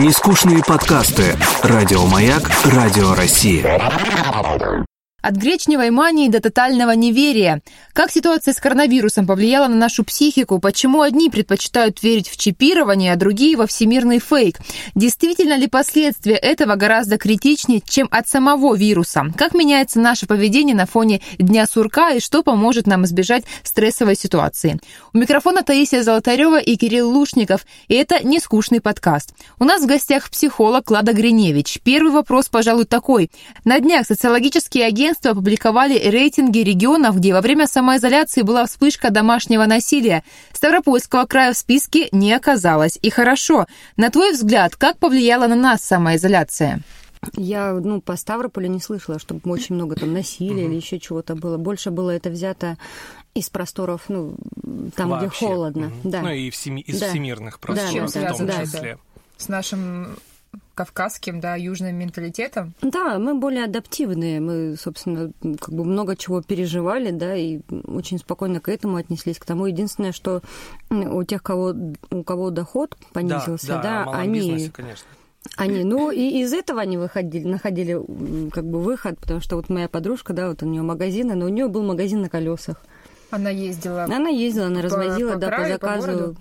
Нескучные подкасты. Радиомаяк. Радио России. От гречневой мании до тотального неверия. Как ситуация с коронавирусом повлияла на нашу психику? Почему одни предпочитают верить в чипирование, а другие во всемирный фейк? Действительно ли последствия этого гораздо критичнее, чем от самого вируса? Как меняется наше поведение на фоне Дня сурка и что поможет нам избежать стрессовой ситуации? У микрофона Таисия Золотарева и Кирилл Лушников, и это не скучный подкаст. У нас в гостях психолог Лада Гриневич. Первый вопрос, пожалуй, такой. На днях социологические агенты агентства опубликовали рейтинги регионов, где во время самоизоляции была вспышка домашнего насилия. Ставропольского края в списке не оказалось. И хорошо. На твой взгляд, как повлияла на нас самоизоляция? Я, ну, по Ставрополю не слышала, чтобы очень много там насилия или еще чего-то было. Больше было это взято из просторов, ну, там, Вообще. где холодно. Угу. Да. Ну, и в семи... из да. всемирных просторов да, в том числе. С нашим кавказским, да, южным менталитетом? Да, мы более адаптивные, мы, собственно, как бы много чего переживали, да, и очень спокойно к этому отнеслись. К тому единственное, что у тех, кого, у кого доход понизился, да, да, да они... Бизнесе, конечно. Они, ну и из этого они выходили, находили как бы выход, потому что вот моя подружка, да, вот у нее магазины, но у нее был магазин на колесах. Она ездила. Она ездила, она по, развозила, по да, краю, по заказу. По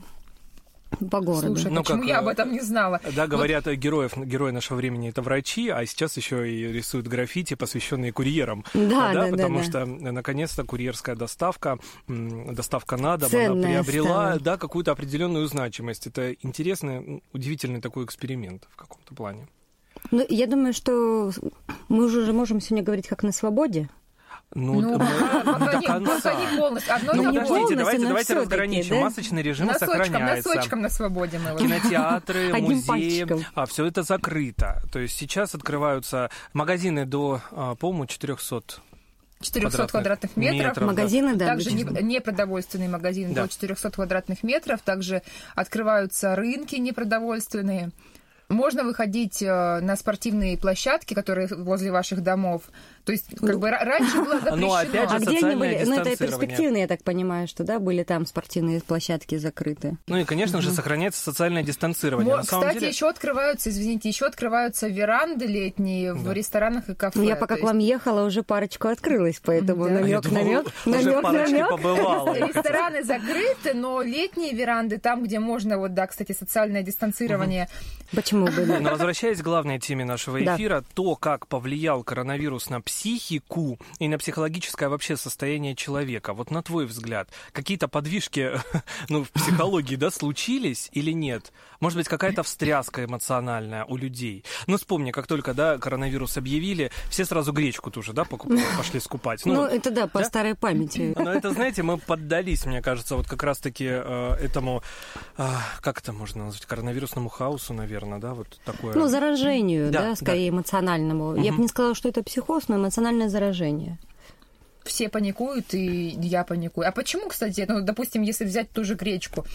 по городу. Слушай, ну, почему как, я об этом не знала? Да, говорят, вот... героев, герои нашего времени это врачи, а сейчас еще и рисуют граффити, посвященные курьерам. Да, да, да потому да, что наконец-то курьерская доставка, доставка на дом, Ценная она приобрела да, какую-то определенную значимость. Это интересный, удивительный такой эксперимент в каком-то плане. Ну, я думаю, что мы уже можем сегодня говорить как на свободе. Ну, ну, ну до конца. Не полностью. Одно ну, подождите, давайте, давайте разграничим. Да? Масочный режим носочком, сохраняется. Носочком на свободе мы Кинотеатры, музеи, а все это закрыто. То есть сейчас открываются магазины до, а, по-моему, 400 400 квадратных, квадратных метров. метров магазины, да. Также не, непродовольственные магазины да. до 400 квадратных метров. Также открываются рынки непродовольственные. Можно выходить э, на спортивные площадки, которые возле ваших домов. То есть, как бы раньше было запрещено. Но опять же, а где они были? Ну, это перспективные, я так понимаю, что да, были там спортивные площадки закрыты. Ну и, конечно же, сохраняется социальное дистанцирование. Но, кстати, деле... еще открываются, извините, еще открываются веранды летние да. в ресторанах и кафе. Ну, я пока к вам ехала, уже парочку открылась, поэтому да. намек, намек, намек, намек. Рестораны закрыты, но летние веранды, там, где можно, вот, да, кстати, социальное дистанцирование. Почему? Бы Но возвращаясь к главной теме нашего эфира, то, как повлиял коронавирус на психику и на психологическое вообще состояние человека. Вот на твой взгляд, какие-то подвижки ну, в психологии да, случились или нет? Может быть, какая-то встряска эмоциональная у людей? Ну, вспомни, как только да, коронавирус объявили, все сразу гречку тоже да, пошли скупать. Ну, ну это да, по да? старой памяти. Но это, знаете, мы поддались, мне кажется, вот как раз-таки э, этому, э, как это можно назвать, коронавирусному хаосу, наверное, да? да, вот такое. Ну, заражению, да, да скорее да. эмоциональному. Угу. Я бы не сказала, что это психоз, но эмоциональное заражение все паникуют, и я паникую. А почему, кстати, ну, допустим, если взять ту же гречку,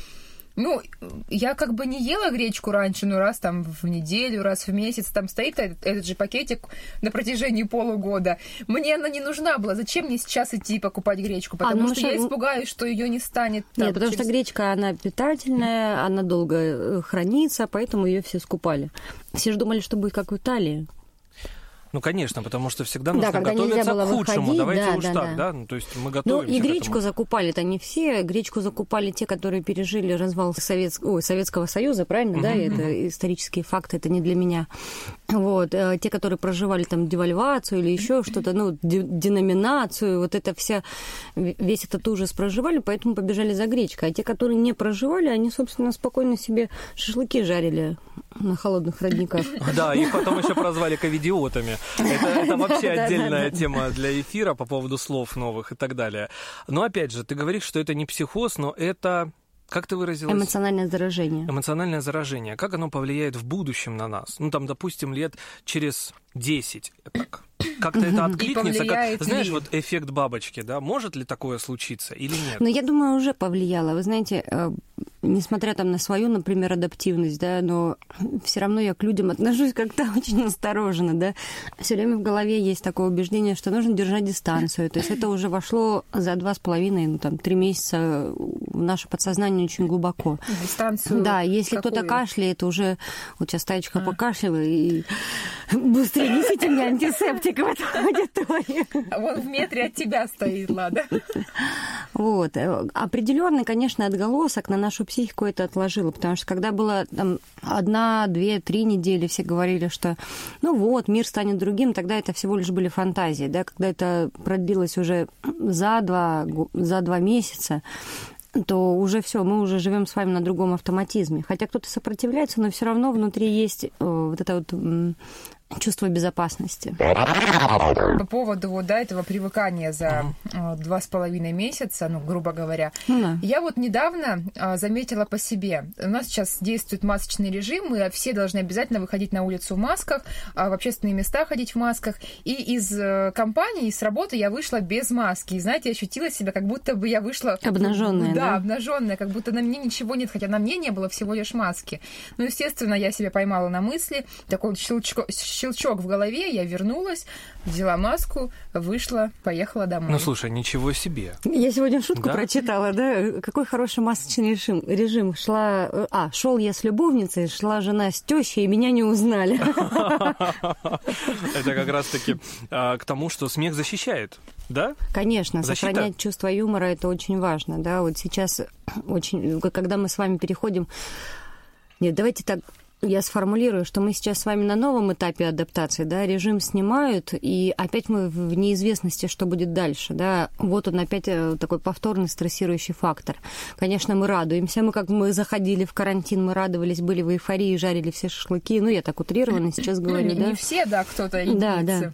ну, я как бы не ела гречку раньше, ну, раз там в неделю, раз в месяц, там стоит этот, этот же пакетик на протяжении полугода. Мне она не нужна была. Зачем мне сейчас идти покупать гречку? А, потому а, ну, что, что я испугаюсь, что ее не станет. Там, Нет, потому через... что гречка, она питательная, она долго э, хранится, поэтому ее все скупали. Все же думали, что будет как в Италии. Ну, конечно, потому что всегда нужно да, готовиться к худшему. Выходить, Давайте да, уж да, так, да. да? Ну, то есть мы готовимся Ну, и гречку закупали-то не все. Гречку закупали те, которые пережили развал Совет... Ой, Советского Союза, правильно, да? Это исторические факты, это не для меня. Вот. Э, те, которые проживали там девальвацию или еще что-то, ну, деноминацию, вот это вся, весь этот ужас проживали, поэтому побежали за гречкой. А те, которые не проживали, они, собственно, спокойно себе шашлыки жарили на холодных родниках. Да, их потом еще прозвали ковидиотами. Это, это вообще отдельная тема для эфира по поводу слов новых и так далее. Но опять же, ты говоришь, что это не психоз, но это как ты выразилась? Эмоциональное заражение. Эмоциональное заражение. Как оно повлияет в будущем на нас? Ну, там, допустим, лет через 10. Так, как-то это откликнется, как, знаешь, вот эффект бабочки, да, может ли такое случиться или нет? Ну, я думаю, уже повлияло. Вы знаете, э, несмотря там на свою, например, адаптивность, да, но все равно я к людям отношусь как-то очень осторожно, да. Все время в голове есть такое убеждение, что нужно держать дистанцию. То есть это уже вошло за два с половиной, ну там, три месяца в наше подсознание очень глубоко. Дистанцию Да, если кто-то кашляет, уже... Вот сейчас Таечка а. покашливает, и быстрее несите мне антисептик в эту аудиторию. А он в метре от тебя стоит, ладно. Вот. Определенный, конечно, отголосок на нашу психику это отложило, потому что когда было там одна, две, три недели, все говорили, что ну вот, мир станет другим, тогда это всего лишь были фантазии, да, когда это продлилось уже за два, за два месяца, то уже все, мы уже живем с вами на другом автоматизме. Хотя кто-то сопротивляется, но все равно внутри есть э, вот это вот чувство безопасности. По поводу вот, да, этого привыкания за э, два с половиной месяца, ну, грубо говоря, ну да. я вот недавно а, заметила по себе. У нас сейчас действует масочный режим, мы все должны обязательно выходить на улицу в масках, а, в общественные места ходить в масках. И из э, компании, из работы я вышла без маски. И, знаете, ощутила себя, как будто бы я вышла... Обнаженная, да? Да, обнаженная, как будто на мне ничего нет, хотя на мне не было всего лишь маски. Ну, естественно, я себя поймала на мысли, такой щелчок, щелчок в голове, я вернулась, взяла маску, вышла, поехала домой. Ну, слушай, ничего себе. Я сегодня шутку да? прочитала, да? Какой хороший масочный режим. режим. Шла... А, шел я с любовницей, шла жена с тещей, и меня не узнали. Это как раз-таки а, к тому, что смех защищает, да? Конечно, сохранять чувство юмора это очень важно, да. Вот сейчас очень, когда мы с вами переходим нет, давайте так я сформулирую, что мы сейчас с вами на новом этапе адаптации, да, режим снимают, и опять мы в неизвестности, что будет дальше, да, вот он опять э, такой повторный стрессирующий фактор. Конечно, мы радуемся, мы как мы заходили в карантин, мы радовались, были в эйфории, жарили все шашлыки, ну, я так утрированно сейчас ну, говорю, да. Не все, да, кто-то Да, да.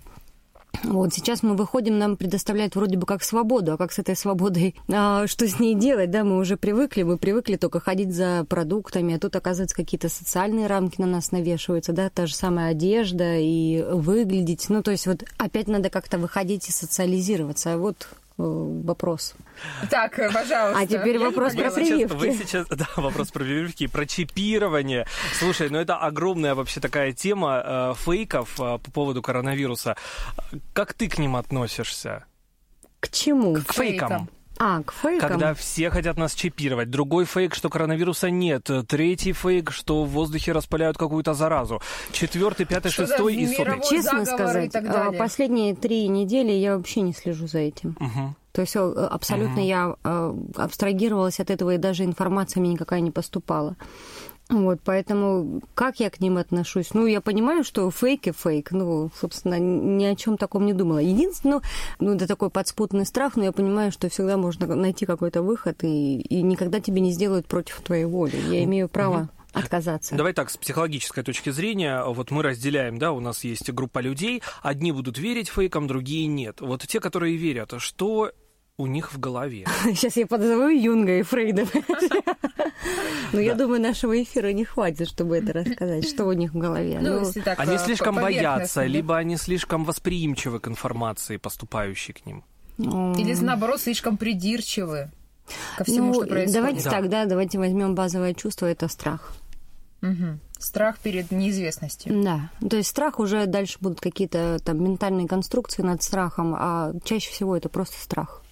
Вот сейчас мы выходим, нам предоставляют вроде бы как свободу, а как с этой свободой, а, что с ней делать, да, мы уже привыкли, мы привыкли только ходить за продуктами, а тут, оказывается, какие-то социальные рамки на нас навешиваются, да, та же самая одежда и выглядеть, ну, то есть вот опять надо как-то выходить и социализироваться, а вот вопрос. Так, пожалуйста. А теперь Я вопрос про прививки. Вы сейчас, да, вопрос про прививки, про чипирование. Слушай, ну это огромная вообще такая тема э, фейков э, по поводу коронавируса. Как ты к ним относишься? К чему? К фейкам. А, к фейкам? Когда все хотят нас чипировать. Другой фейк, что коронавируса нет. Третий фейк, что в воздухе распыляют какую-то заразу. Четвертый, пятый, что шестой и сотый. Честно сказать, а, последние три недели я вообще не слежу за этим. Угу. То есть э, абсолютно угу. я э, абстрагировалась от этого, и даже информация мне никакая не поступала. Вот, поэтому как я к ним отношусь? Ну, я понимаю, что фейк и фейк. Ну, собственно, ни о чем таком не думала. Единственное, ну, это такой подспутный страх, но я понимаю, что всегда можно найти какой-то выход, и, и никогда тебе не сделают против твоей воли. Я имею право отказаться. Давай так, с психологической точки зрения, вот мы разделяем, да, у нас есть группа людей, одни будут верить фейкам, другие нет. Вот те, которые верят, что у них в голове. Сейчас я подозову Юнга и Фрейда. Но я думаю, нашего эфира не хватит, чтобы это рассказать, что у них в голове. Ну, ну они э, слишком боятся, либо они слишком восприимчивы к информации, поступающей к ним. Или, наоборот, слишком придирчивы ко всему, ну, что происходит. Давайте да. так, да, давайте возьмем базовое чувство, это страх. Угу. Страх перед неизвестностью. Да. То есть страх уже дальше будут какие-то там ментальные конструкции над страхом, а чаще всего это просто страх.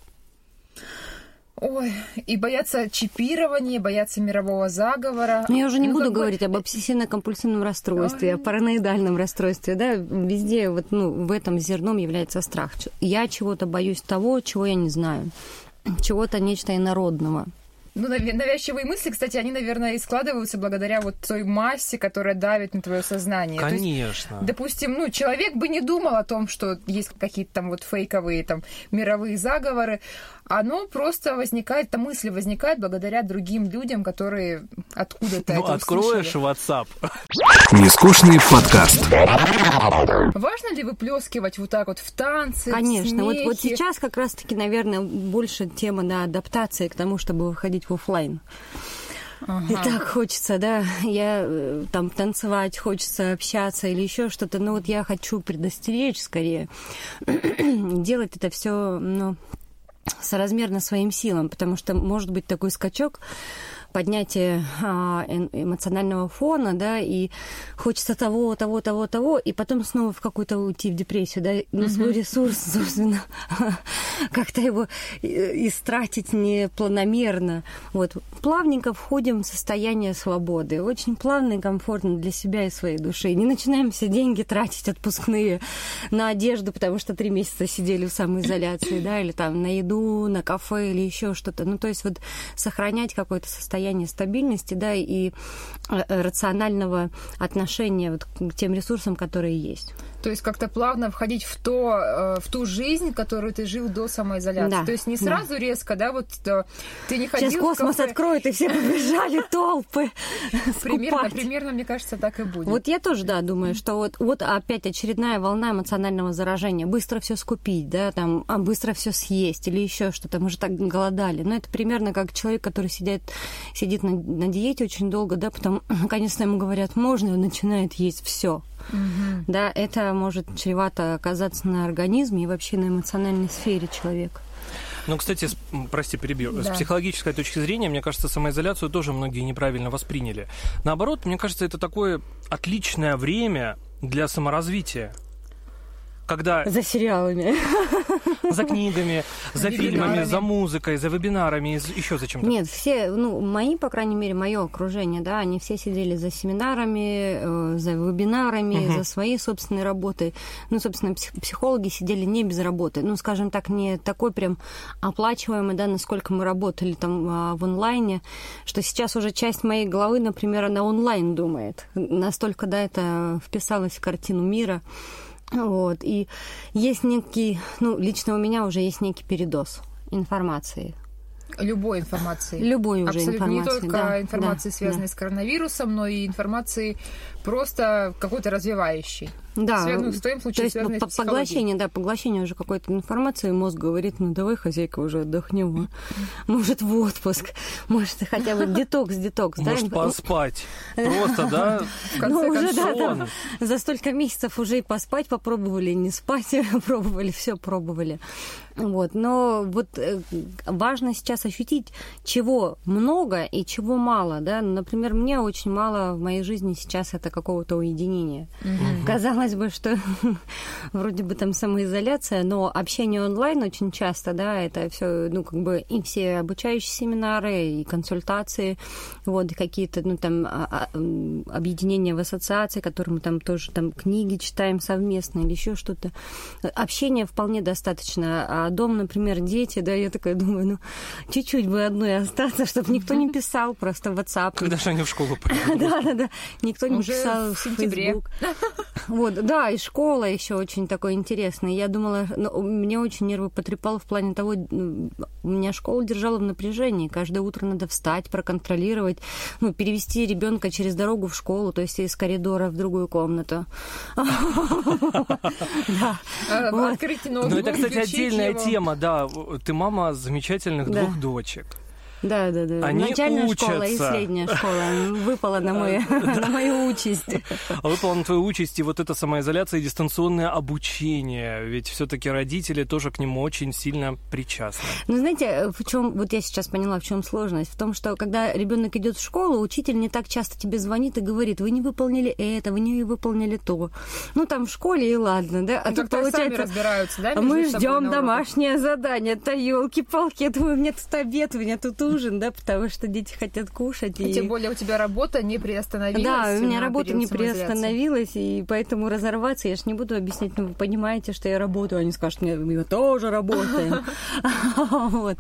Ой, и боятся чипирования, боятся мирового заговора. Ну, я уже не ну, буду говорить бы... об обсессивно-компульсивном расстройстве, Ой. о параноидальном расстройстве, да, везде вот, ну, в этом зерном является страх. Я чего-то боюсь того, чего я не знаю, чего-то нечто инородного. Ну, навязчивые мысли, кстати, они, наверное, и складываются благодаря вот той массе, которая давит на твое сознание. Конечно. есть, допустим, ну, человек бы не думал о том, что есть какие-то там вот фейковые там мировые заговоры, оно просто возникает, эта мысль возникает благодаря другим людям, которые откуда-то Ну, откроешь услышали. WhatsApp. Нескучный подкаст. Важно ли выплескивать вот так вот в танцы, Конечно. В вот, вот сейчас как раз-таки, наверное, больше тема на адаптации к тому, чтобы выходить в офлайн. Ага. И так хочется, да, я э, там танцевать, хочется общаться или еще что-то. Но вот я хочу предостеречь скорее делать это все, ну, соразмерно своим силам, потому что может быть такой скачок, поднятие а, эмоционального фона, да, и хочется того, того, того, того, и потом снова в какую-то уйти в депрессию, да, на mm-hmm. свой ресурс, собственно, как-то его истратить непланомерно. Вот. Плавненько входим в состояние свободы, очень плавно и комфортно для себя и своей души. Не начинаем все деньги тратить отпускные на одежду, потому что три месяца сидели в самоизоляции, да, или там на еду, на кафе или еще что-то. Ну, то есть вот сохранять какое-то состояние состояние стабильности, да, и э, рационального отношения вот к тем ресурсам, которые есть. То есть как-то плавно входить в, то, э, в ту жизнь, которую ты жил до самоизоляции. Да. То есть не сразу да. резко, да, вот ты не ходил Сейчас космос кафе... откроет, и все побежали толпы примерно, примерно, мне кажется, так и будет. Вот я тоже, да, думаю, что вот, вот опять очередная волна эмоционального заражения. Быстро все скупить, да, там, а быстро все съесть или еще что-то. Мы же так голодали. Но это примерно как человек, который сидит, сидит на, на диете очень долго, да, потом наконец-то ему говорят, можно, и он начинает есть все. Угу. Да, это может чревато оказаться на организме и вообще на эмоциональной сфере человека. Ну, кстати, прости, перебью. Да. С психологической точки зрения, мне кажется, самоизоляцию тоже многие неправильно восприняли. Наоборот, мне кажется, это такое отличное время для саморазвития когда... За сериалами. За книгами, за фильмами, за музыкой, за вебинарами, еще за чем-то. Нет, все, ну, мои, по крайней мере, мое окружение, да, они все сидели за семинарами, э, за вебинарами, за своей собственной работой. Ну, собственно, психологи сидели не без работы. Ну, скажем так, не такой прям оплачиваемый, да, насколько мы работали там а, в онлайне, что сейчас уже часть моей головы, например, она онлайн думает. Настолько, да, это вписалось в картину мира. Вот. И есть некий, ну, лично у меня уже есть некий передоз информации. Любой информации. Любой уже Абсолютно. информации. Не только да, информации, да, связанной да. с коронавирусом, но и информации просто какой-то развивающей. Да, Связан, в твоем случае, то есть по поглощение, да, поглощение уже какой-то информации, мозг говорит, ну давай, хозяйка, уже отдохнем, может в отпуск, может хотя бы детокс, детокс, да? Может поспать, просто, да, в конце ну, уже, да, да, за столько месяцев уже и поспать попробовали, не спать пробовали, все пробовали. Вот, но вот э, важно сейчас ощутить, чего много и чего мало, да. Например, мне очень мало в моей жизни сейчас это какого-то уединения. Угу. Казалось бы, что вроде бы там самоизоляция, но общение онлайн очень часто, да, это все, ну, как бы и все обучающие семинары, и консультации, вот, какие-то, ну, там, а, а, объединения в ассоциации, которые мы там тоже там книги читаем совместно или еще что-то. Общения вполне достаточно. А дом, например, дети, да, я такая думаю, ну, чуть-чуть бы одной остаться, чтобы никто не писал просто в WhatsApp. Когда же они в школу пойдут? Да, да, да. Никто не писал в сентябре. Вот, да, и школа еще очень такой интересная. Я думала, ну, мне очень нервы потрепало в плане того, меня школа держала в напряжении. Каждое утро надо встать, проконтролировать, ну, перевести ребенка через дорогу в школу, то есть из коридора в другую комнату. Да. Открыть ноутбук, Ну, это, кстати, отдельная тема, да. Ты мама замечательных двух дочек. Да, да, да. Они Начальная учатся. школа и средняя школа выпала на, мою, на мою участь. Выпала на твою участь и вот эта самоизоляция и дистанционное обучение. Ведь все-таки родители тоже к нему очень сильно причастны. Ну, знаете, в чем, вот я сейчас поняла, в чем сложность. В том, что когда ребенок идет в школу, учитель не так часто тебе звонит и говорит, вы не выполнили это, вы не выполнили то. Ну, там в школе и ладно, да? А ну, тут получается... Сами разбираются, да? Мы ждем домашнее задание. Это елки-палки, я думаю, мне тут обед, у меня тут ужин, да, потому что дети хотят кушать. И, и тем более у тебя работа не приостановилась. Да, у меня работа не приостановилась, и поэтому разорваться я же не буду объяснять, ну вы понимаете, что я работаю, они скажут мне, мы тоже работаем. Вот.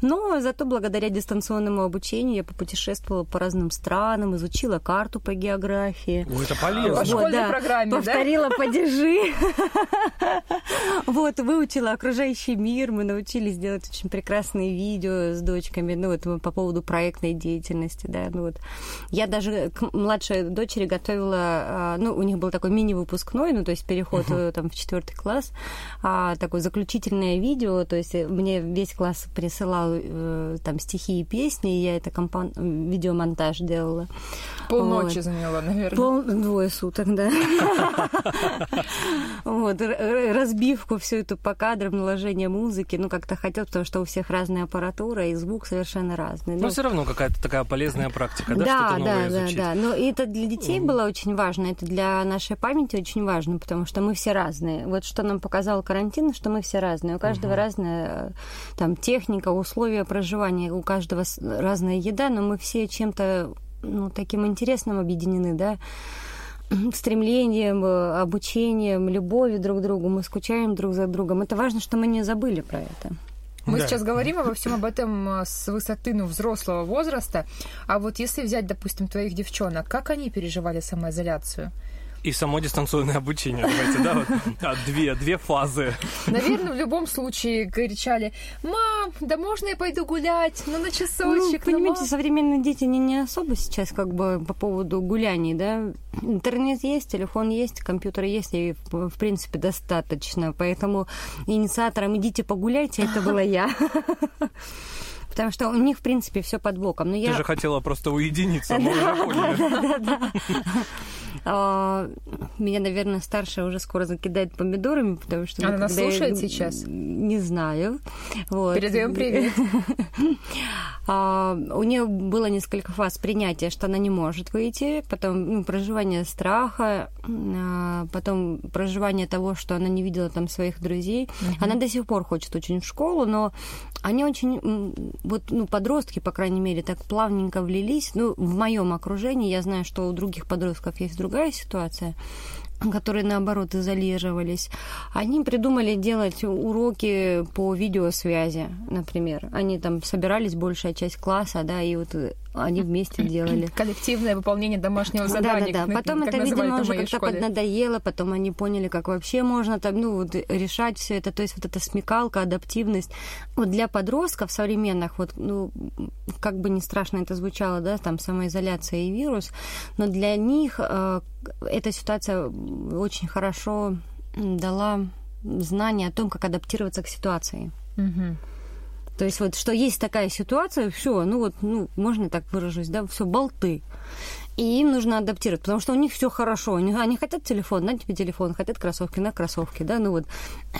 Но зато благодаря дистанционному обучению я попутешествовала по разным странам, изучила карту по географии. Ой, это полезно. По школьной программе, Повторила падежи. Вот, выучила окружающий мир, мы научились делать очень прекрасные видео с дочками ну, вот по поводу проектной деятельности, да, ну, вот. Я даже к младшей дочери готовила, а, ну, у них был такой мини-выпускной, ну, то есть переход uh-huh. там в четвертый класс, а, такое заключительное видео, то есть мне весь класс присылал э, там стихи и песни, и я это компон... видеомонтаж делала. Полночи вот. заняло, наверное. Пол... Двое суток, да. Вот, разбивку всю эту по кадрам, наложение музыки, ну, как-то хотел, потому что у всех разная аппаратура, и звук совершенно разный. Но все равно какая-то такая полезная практика, да, что-то новое да, изучить. Да, да, но это для детей было очень важно, это для нашей памяти очень важно, потому что мы все разные. Вот что нам показал карантин, что мы все разные. У каждого разная там техника, условия проживания, у каждого разная еда, но мы все чем-то ну, таким интересным объединены, да, стремлением, э, обучением, любовью друг к другу, мы скучаем друг за другом. Это важно, что мы не забыли про это. Мы да. сейчас говорим обо всем об этом э, с высоты ну, взрослого возраста. А вот если взять, допустим, твоих девчонок, как они переживали самоизоляцию? И само дистанционное обучение, давайте, да, вот, а, две, две фазы. Наверное, в любом случае кричали, мам, да можно я пойду гулять, ну на часочек. Ну, понимаете, современные дети не, не особо сейчас как бы по поводу гуляний, да. Интернет есть, телефон есть, компьютер есть, и в принципе достаточно. Поэтому инициатором «идите погуляйте» это была я. Потому что у них, в принципе, все под боком. Но Ты я... же хотела просто уединиться, мы уже поняли. А, меня, наверное, старшая уже скоро закидает помидорами, потому что... Она нас слушает сейчас? Не знаю. Вот. Передаем привет. А, у нее было несколько фаз принятия, что она не может выйти, потом ну, проживание страха, а, потом проживание того, что она не видела там своих друзей. Она до сих пор хочет очень в школу, но они очень, вот, ну, подростки, по крайней мере, так плавненько влились. Ну, в моем окружении я знаю, что у других подростков есть другая ситуация которые, наоборот, изолировались, они придумали делать уроки по видеосвязи, например. Они там собирались, большая часть класса, да, и вот они вместе делали. Коллективное выполнение домашнего задания. Да, да, да. Потом это, видимо, уже как-то поднадоело, потом они поняли, как вообще можно там, ну, вот, решать все это. То есть вот эта смекалка, адаптивность. Вот для подростков современных, вот, ну, как бы не страшно это звучало, да, там самоизоляция и вирус, но для них э, эта ситуация очень хорошо дала знание о том, как адаптироваться к ситуации. Угу. То есть вот, что есть такая ситуация, все, ну вот, ну, можно так выражусь, да, все, болты. И им нужно адаптировать, потому что у них все хорошо. Они, они хотят телефон, на тебе телефон, хотят кроссовки, на кроссовки, да, ну вот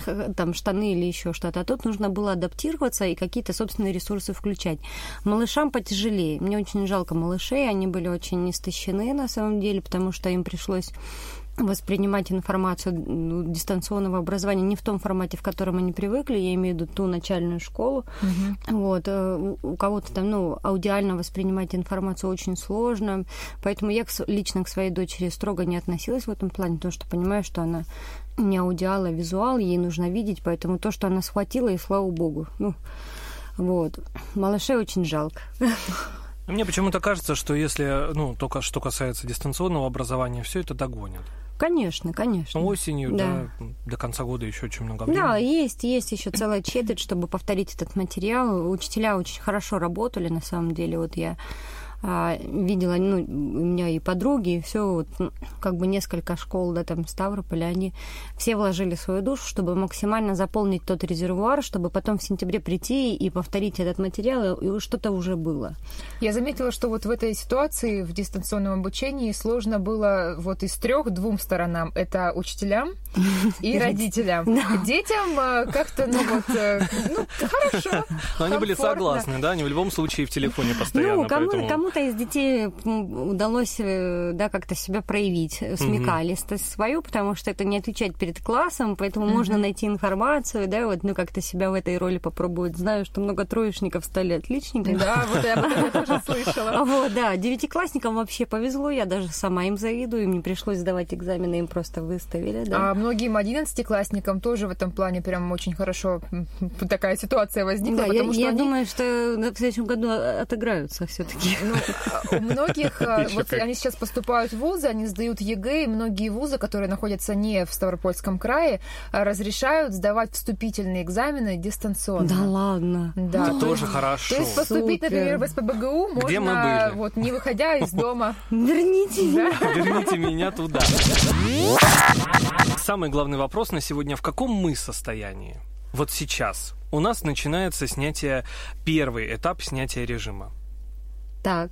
там штаны или еще что-то. А тут нужно было адаптироваться и какие-то собственные ресурсы включать. Малышам потяжелее. Мне очень жалко малышей, они были очень истощены на самом деле, потому что им пришлось воспринимать информацию ну, дистанционного образования не в том формате, в котором они привыкли, я имею в виду ту начальную школу. Угу. Вот, э, у кого-то там, ну, аудиально воспринимать информацию очень сложно, поэтому я лично к своей дочери строго не относилась в этом плане, потому что понимаю, что она не аудиал, а визуал, ей нужно видеть, поэтому то, что она схватила, и слава богу. Ну, вот. Малышей очень жалко. Мне почему-то кажется, что если, ну, только что касается дистанционного образования, все это догонят. Конечно, конечно. Осенью, да. да, до конца года еще очень много времени. Да, есть, есть еще целая четверть, чтобы повторить этот материал. Учителя очень хорошо работали, на самом деле. Вот я а, видела, ну, у меня и подруги, и все, вот, ну, как бы несколько школ, да, там, Ставрополя, они все вложили свою душу, чтобы максимально заполнить тот резервуар, чтобы потом в сентябре прийти и повторить этот материал, и что-то уже было. Я заметила, что вот в этой ситуации, в дистанционном обучении, сложно было вот из трех двум сторонам. Это учителям и родителям. Детям э, как-то, ну вот, э, ну, хорошо. Но они были согласны, да? Они в любом случае в телефоне постоянно, ну, кому кому-то из детей удалось э, да, как-то себя проявить, э, смекалистость mm-hmm. свою, потому что это не отвечать перед классом, поэтому mm-hmm. можно найти информацию, да, вот, ну, как-то себя в этой роли попробовать. Знаю, что много троечников стали отличниками. Да, вот я об этом тоже слышала. Вот, да, девятиклассникам вообще повезло, я даже сама им завидую, им не пришлось сдавать экзамены, им просто выставили, да. А многим одиннадцатиклассникам тоже в этом плане прям очень хорошо такая ситуация возникла, да, потому я, что я они... думаю, что в следующем году отыграются все таки Ну, У многих, э, вот они сейчас поступают в вузы, они сдают ЕГЭ, и многие вузы, которые находятся не в Ставропольском крае, э, разрешают сдавать вступительные экзамены дистанционно. Да ладно. Да. Это тоже хорошо. То есть поступить, например, в СПБГУ можно, Где мы были? вот не выходя из дома. Верните меня. Верните меня туда. Самый главный вопрос на сегодня. В каком мы состоянии? Вот сейчас. У нас начинается снятие, первый этап снятия режима. Так.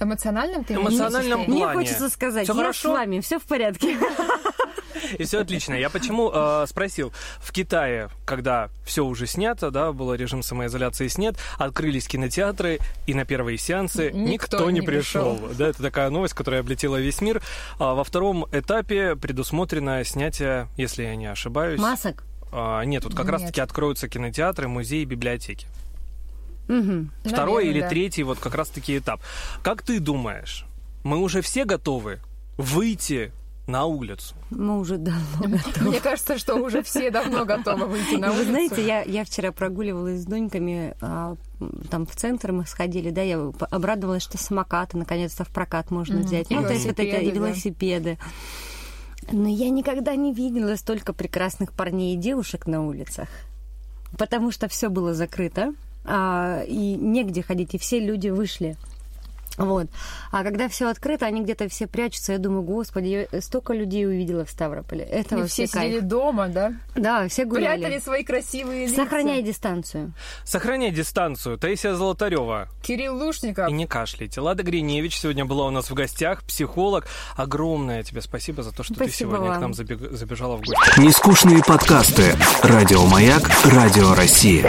Эмоциональном ты Эмоциональном в виду? Мне плане. хочется сказать, Всё я хорошо? с вами, все в порядке. И все отлично. Я почему э, спросил? В Китае, когда все уже снято, да, был режим самоизоляции снят, открылись кинотеатры, и на первые сеансы никто, Никто не не пришел. пришел. Да, это такая новость, которая облетела весь мир. А во втором этапе предусмотрено снятие, если я не ошибаюсь. Масок. а, нет, тут как раз-таки откроются кинотеатры, музеи, библиотеки. Мгм. Второй Наверное, или да. третий, вот как раз-таки этап. Как ты думаешь, мы уже все готовы выйти на улицу? Мы уже давно Мне кажется, что уже все давно готовы выйти на Вы улицу. знаете, я, я вчера прогуливалась с Доньками, а, там в центр мы сходили, да, я обрадовалась, что самокаты наконец-то в прокат можно Мгм. взять. И Ну, то есть вот эти велосипеды, и да. велосипеды. Но я никогда не видела столько прекрасных парней и девушек на улицах, потому что все было закрыто, и негде ходить, и все люди вышли. Вот. А когда все открыто, они где-то все прячутся. Я думаю, господи, я столько людей увидела в Ставрополе. Это И вообще все кайф. сидели дома, да? Да, все гуляли. Прятали свои красивые лица. Сохраняй дистанцию. Сохраняй дистанцию. Таисия Золотарева. Кирилл Лушников. И не кашляйте. Лада Гриневич сегодня была у нас в гостях, психолог. Огромное тебе спасибо за то, что ты Спасибо сегодня к вам. нам забег- забежала в гости. Нескучные подкасты. Радио Маяк. Радио России.